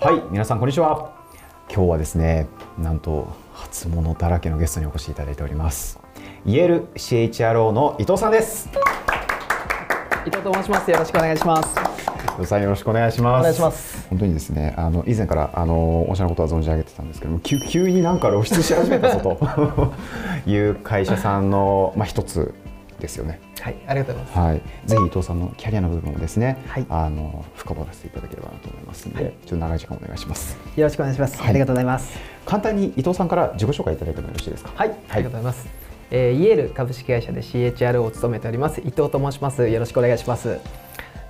はい皆さんこんにちは。今日はですねなんと初物だらけのゲストにお越しいただいております。イエール CHRO の伊藤さんです。伊藤と申します。よろしくお願いします。伊藤さんよろしくお願いします。お願いします。本当にですねあの以前からあのおしゃのことは存じ上げてたんですけども急急になんか露出し始めたぞと。いう会社さんのまあ一つですよね。はいありがとうございます。はい、ぜひ伊藤さんのキャリアの部分をですね、はい。あの深掘らせていただければなと思いますので、はい。ちょっと長い時間お願いします。よろしくお願いします、はい。ありがとうございます。簡単に伊藤さんから自己紹介いただいてもよろしいですか？はい、ありがとうございます、えーイエール株式会社で CHR を務めております伊藤と申します。よろしくお願いします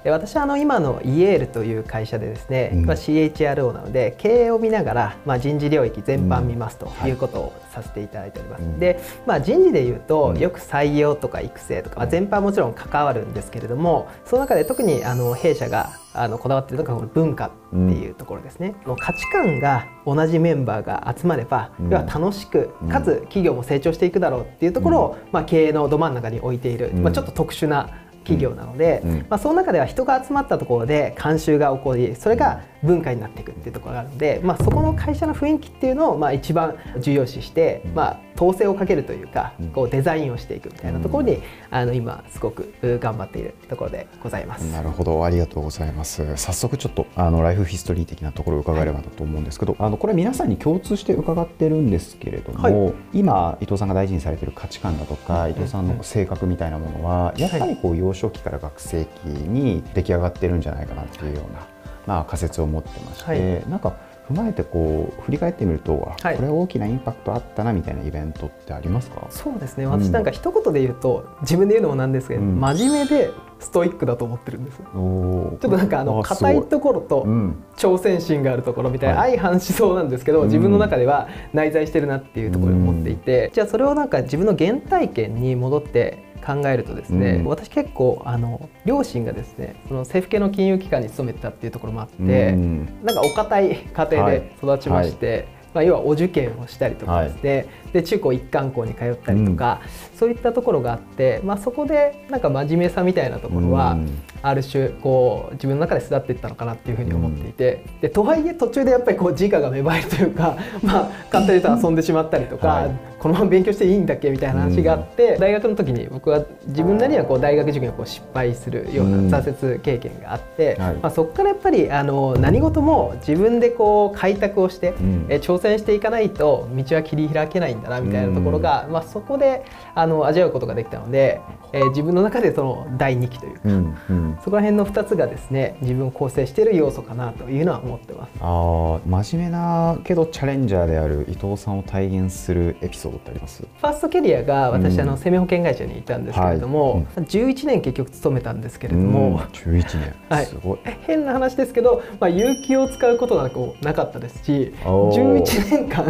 で私はあの今のイエールという会社でですね、うん。まあ、CHRO なので経営を見ながら、まあ、人事領域全般見ますとはい。いうことをさせていただいております、うん。で、まあ、人事でいうと、うん。よく採用とか育成とか、まあ、全般もちろん関わるんですけれどもその中で特にあの弊社があのこだわっているのがこの文化っていうところですね、もう価値観が同じメンバーが集まれば、うん。要は楽しくうん。かつ企業も成長していくだろうっていうところを、まあ、経営のど真ん中に置いている、うん。まあ、ちょっと特殊な企業なので、うんまあ、その中では人が集まったところで慣習が起こりそれが文化になっていくっていうところがあるので、まあ、そこの会社の雰囲気っていうのをまあ一番重要視して、まあ、統制をかけるというかうんこうデザインをしていくみたいなところにあの今すごくう頑張っているところでございます。なるほど。ありがとうございます。早速ちょっとあのライフヒストリー的なところを伺えればなと思うんですけど、あのこれ皆さんに共通して伺ってるんですけれども、は今伊藤さんが大事にされている価値観だとか、伊藤さんの性格みたいなものはやっぱりこう幼少期から学生期に出来上がってるんじゃないかなっていうような、まあ、仮説を持ってまして、はい。なんか踏まえてこう振り返ってみると、あはい。これ大きなインパクトあったなみたいなイベントってありますか？そうですね。うん。私なんか一言で言うと自分で言うのもなんですけど、うん。真面目でストイックだと思ってるんです。ちょっとなんかあの硬いところとうん。挑戦心があるところみたいなはい。相反しそうなんですけど、うん。自分の中では内在してるなっていうところを思っていて、じゃあそれをなんか自分の原体験に戻って考えるとですね、うん。私結構あの両親がですねその政府系の金融機関に勤めてたっていうところもあって、うん。なんかお堅い家庭で育ちまして。まあ、要はお受験をしたりとかですね、で中高一貫校に通ったりとか、そういったところがあって、まあ、そこでなんか真面目さみたいなところは、うん。ある種こう自分の中で育っていったのかなっていうふうに思っていて、でとはいえ途中でやっぱりこう自我が芽生えるというか、まあ、簡単に言うと遊んでしまったりとか、はいこのまま勉強していいんだっけみたいな話があって、大学の時に僕は自分なりにはこう大学受験をこう失敗するよううんな挫折経験があって、はい。まあ、そこからやっぱりあの何事も自分でこう開拓をして、ん。え挑戦していかないと道は切り開けないんだなみたいなところが、まあ、そこであの味わうことができたので、えー自分の中でその第2期というかうんうん。そこら辺の2つがですね自分を構成している要素かなというのは思ってます。あー真面目なけどチャレンジャーである伊藤さんを体現するエピソードってあります？ファーストキャリアが私、うん。あの生命保険会社にいたんですけれども、11年結局勤めたんですけれどうんも、11年、はい。すごい。変な話ですけど、まあ、有給を使うことなんかもなかったですしおー。11年間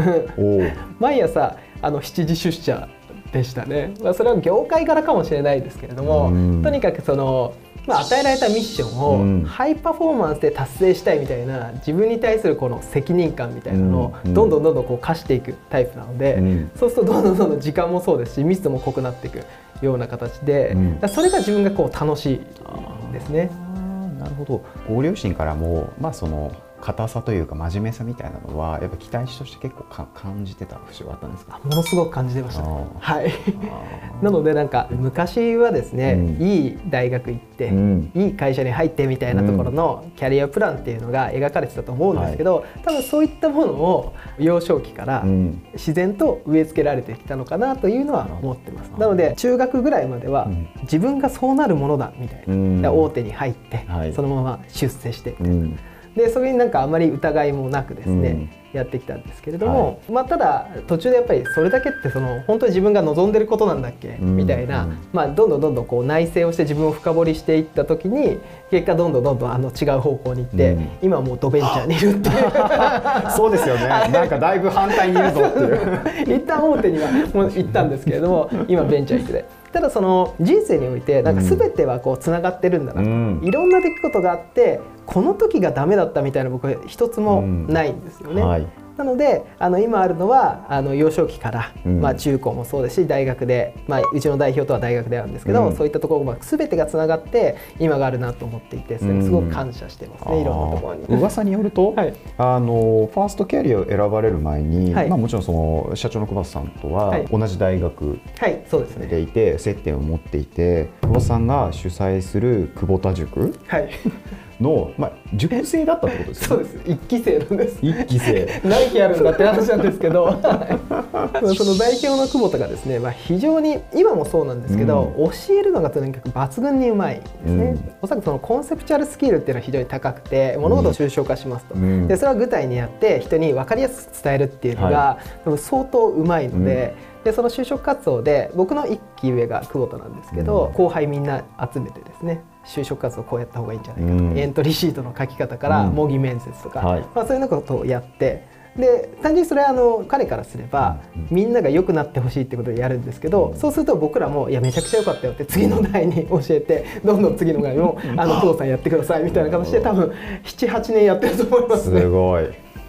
毎朝あの7時出社でしたね、まあ、それは業界柄かもしれないですけれども、うん。とにかくその、まあ、与えられたミッショうん。ンをハイパフォーマンスで達成したいみたいな自分に対するこの責任感みたいなのをうん。どんどんどんどんこう課していくタイプなので、うん。そうするとどんどんどんどん時間もそうですしミスも濃くなっていくような形で、うんそれが自分がこう楽しいですね。なるほどご両親からもまあその硬さというか真面目さみたいなのはやっぱ期待値として結構か感じてた節はあったんですか？ものすごく感じてましたね。はい。なのでなんか昔はですね、うん。いい大学行って、うん。いい会社に入ってみたいなところのキャリアプランっていうのが描かれてたと思うんですけど、多分そういったものを幼少期からうん。自然と植え付けられてきたのかなというのは思ってます。なので中学ぐらいまではうん。自分がそうなるものだみたいな、大手に入って、はい。そのまま出世して。うんでそれになんかあまり疑いもなくですね、やってきたんですけれども、まあ、ただ途中でやっぱりそれだけってその本当に自分が望んでることなんだっけ、うん。みたいな、うんまあ、どんどんどんどんこう内省をして自分を深掘りしていった時に結果どんどんどんどんあの違う方向に行って、うん。今はもうドベンチャーにいるっていう。そうですよね。なんかだいぶ反対にいるぞっていう。一旦大手にはもう行ったんですけれども 今ベンチャー行っててただその人生においてなんか全てはこうつながってるんだなと、うん。いろんな出来事があってこの時がダメだったみたいな僕は一つもないんですよね。はいなのであの今あるのはあの幼少期から、うん。まあ、中高もそうですし大学で、まあ、うちの代表とは大学であるんですけど、うん。そういったところも全てがつながって今があるなと思っていてそれにすごく感謝してますね、いろんなところに。噂によると、はい。あのファーストキャリアを選ばれる前に、はい。まあ、もちろんその社長の久保田さんとははい。同じ大学はいそうですね。でいて、接点を持っていて久保田さんが主催する久保田塾はい。の、まあ、塾生だったってことですよね？そうです。一期生なんです。一期生。何期あるんだって話なんですけど。はい。その代表の久保田がですね、まあ、非常に今もそうなんですけど、教えるのがとにかく抜群にうまいですね、うん。おそらくそのコンセプチュアルスキルっていうのは非常に高くて物事を抽象化しますと、うん。でそれは具体にやって人に分かりやすく伝えるっていうのが、は多分相当うまいので,、でその就職活動で僕の一期上が久保田なんですけど、うん。後輩みんな集めてですね就職活動こうやった方がいいんじゃないかと、うん。エントリーシートの書き方からうん。模擬面接とか、はい。まあ、そういうようなことをやってで単純にそれはあの彼からすれば、うんみんなが良くなってほしいってことでやるんですけど、そうすると僕らも「いやめちゃくちゃ良かったよ」って次の代に教えてどんどん次の代も「あの父さんやってください」みたいな形で多分78年やってると思いますね。すごい。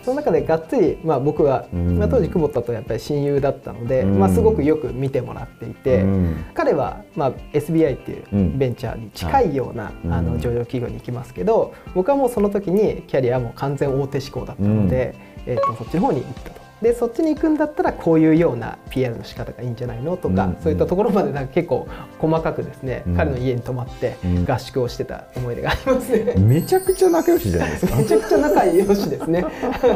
その中でがっつり、まあ、僕は、うん。まあ、当時久保田とやっぱり親友だったので、うん。まあ、すごくよく見てもらっていて、うん。彼は、まあ、SBI っていううん。ベンチャーに近いような、うんあの上場企業に行きますけど僕はもうその時にキャリアはもう完全大手志向だったので、えー、とそっちの方に行ったと。でそっちに行くんだったらこういうような PR の仕方がいいんじゃないのとか、うんそういったところまでなんか結構細かくですね、うん彼の家に泊まってうん合宿をしてた思い出がありますね。めちゃくちゃ仲良しじゃないですか。めちゃくちゃ仲良しですね。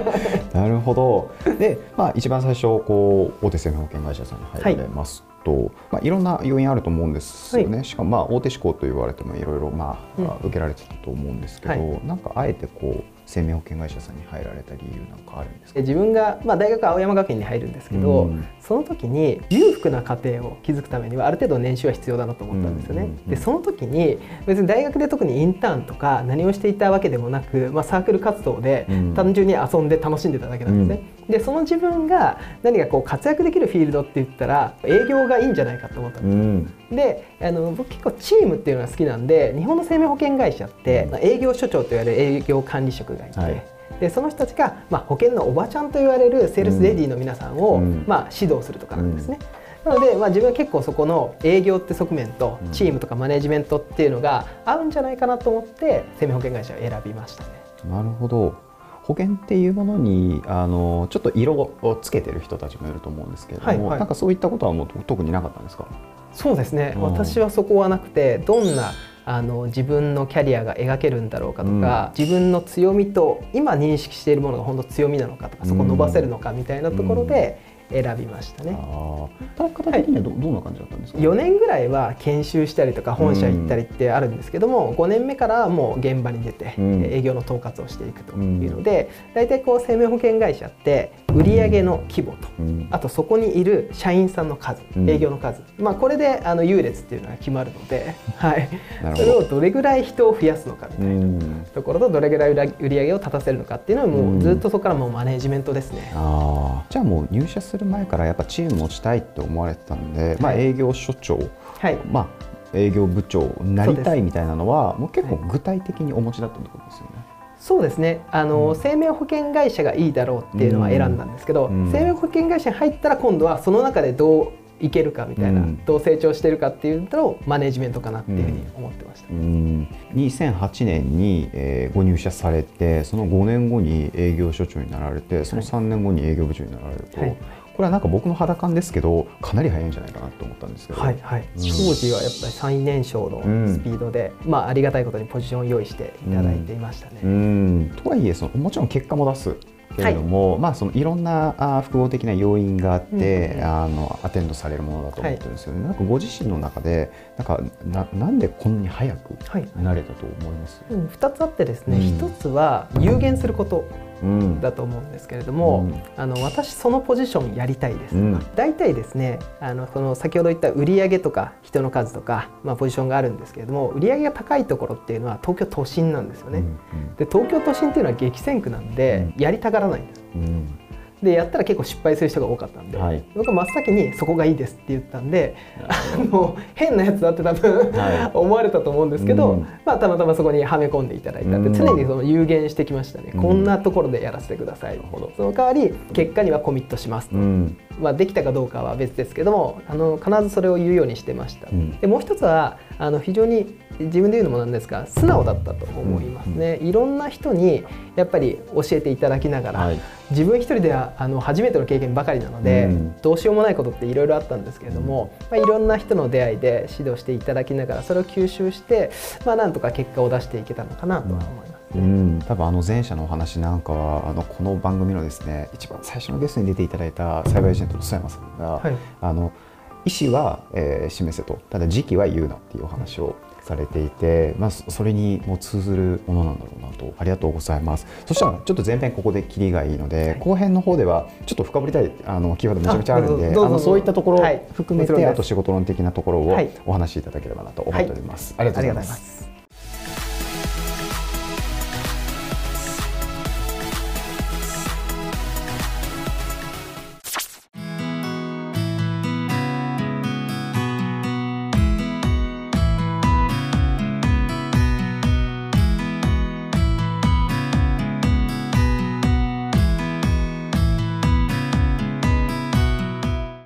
なるほど。で、まあ、一番最初こう大手生命保険会社さんに入られますと、まあ、いろんな要因あると思うんですよね。しかもまあ大手志向と言われてもいろいろまあ、うん受けられてたと思うんですけど、はなんかあえてこう生命保険会社さんに入られた理由なんかあるんですか？自分が、まあ、大学は青山学院に入るんですけど、うんその時に裕福な家庭を築くためにはある程度年収は必要だなと思ったんですよね。うんうんうんでその時に別に大学で特にインターンとか何をしていたわけでもなく、まあ、サークル活動でうん単純に遊んで楽しんでただけなんですね。でその自分が何かこう活躍できるフィールドって言ったら営業がいいんじゃないかと思ったんですうん。であの僕結構チームっていうのが好きなんで日本の生命保険会社って、まあ営業所長と言われる営業管理職がいて、はいでその人たちが、まあ、保険のおばちゃんと言われるセールスレディの皆さんを、うんまあ、指導するとかなんですね。なので、まあ、自分は結構そこの営業って側面とうんチームとかマネジメントっていうのが合うんじゃないかなと思って生命保険会社を選びましたね。なるほど。保険っていうものにあのちょっと色をつけてる人たちもいると思うんですけれども、はいはい。なんかそういったことはもう特になかったんですか？そうですね、うん。私はそこはなくてどんなあの自分のキャリアが描けるんだろうかとか、自分の強みと今認識しているものが本当強みなのかとかそこを伸ばせるのかみたいなところで選びましたね。働き方的にはど,、どんな感じだったんですか？4年ぐらいは研修したりとか本社行ったりってあるんですけども、5年目からはもう現場に出て、うん。営業の統括をしていくというので、大体こう生命保険会社って売上の規模と。うん。あとそこにいる社員さんの数、うん。営業の数、まあ、これであの優劣っていうのが決まるので、はい。それをどれぐらい人を増やすのかみたいなうん。ところとどれぐらい売り上げを立たせるのかっていうのはもうずっとそこからもうマネジメントですね。ああ、じゃあもう入社する前からやっぱチームをしたいって思われてたんで、まあはい。営業所長、はい。まあ営業部長になりたいみたいなのはもう結構具体的にお持ちだったってことですよね。そうですね。あの、生命保険会社がいいだろうっていうのは選んだんですけど、うん。生命保険会社に入ったら今度はその中でどういけるかみたいな、うん。どう成長してるかっていうのをマネジメントかなっていうふうに思ってました。うん。2008年に、えーご入社されてその5年後に営業所長になられてその3年後に営業部長になられると、はいこれはなんか僕の肌感ですけどかなり早いんじゃないかなと思ったんですけど、はいはい、うん。当時はやっぱり最年少のスピードで、まあ、ありがたいことにポジションを用意していただいていましたね。うん。とはいえそのもちろん結果も出すけれども、まあそのいろんなあ複合的な要因があって、うんあのアテンドされるものだと思ってるんですよね、なんかご自身の中でなんかななんでこんなに早くはい。なれたと思います、うん2つあってですね、うん。1つは有限すること。うんだと思うんですけれども、うん。あの私そのポジションやりたいですうん。大体ですねあのその先ほど言った売上とか人の数とか、まあ、ポジションがあるんですけれども売上が高いところっていうのは東京都心なんですよね。うんで東京都心っていうのは激戦区なんで、やりたがらないんです。うんでやったら結構失敗する人が多かったんで、はい。僕は真っ先にそこがいいですって言ったんであの変なやつだって多分、はい。思われたと思うんですけど、うん。まあ、たまたまそこにはめ込んでいただいたんで、うん。常にその有言してきましたね、うん。こんなところでやらせてください。その代わり結果にはコミットしますと、うん。まあ、できたかどうかは別ですけどもあの必ずそれを言うようにしてました、うん。でもう一つはあの非常に自分で言うのもなんですが素直だったと思いますね、いろんな人にやっぱり教えていただきながら、はい。自分一人ではあの初めての経験ばかりなので、うん。どうしようもないことっていろいろあったんですけれども、まあ、いろんな人の出会いで指導していただきながらそれを吸収して、まあ、なんとか結果を出していけたのかなとは思います。うん、多分あの前者のお話なんかはあのこの番組のですね一番最初のゲストに出ていただいたサイバーエージェントの須山さんが、はい。あの意思は、えー示せと。ただ時期は言うなっていうお話をされていて、まあ、そそれにもう通ずるものなんだろうなとありがとうございます。そしたらちょっと前編ここで切りがいいので、はい。後編の方ではちょっと深掘りたいあのキーワードめちゃめちゃあるんであのそういったところ含めて、もちろんです。あと仕事論的なところをはい。お話しいただければなと思っております、ありがとうございます。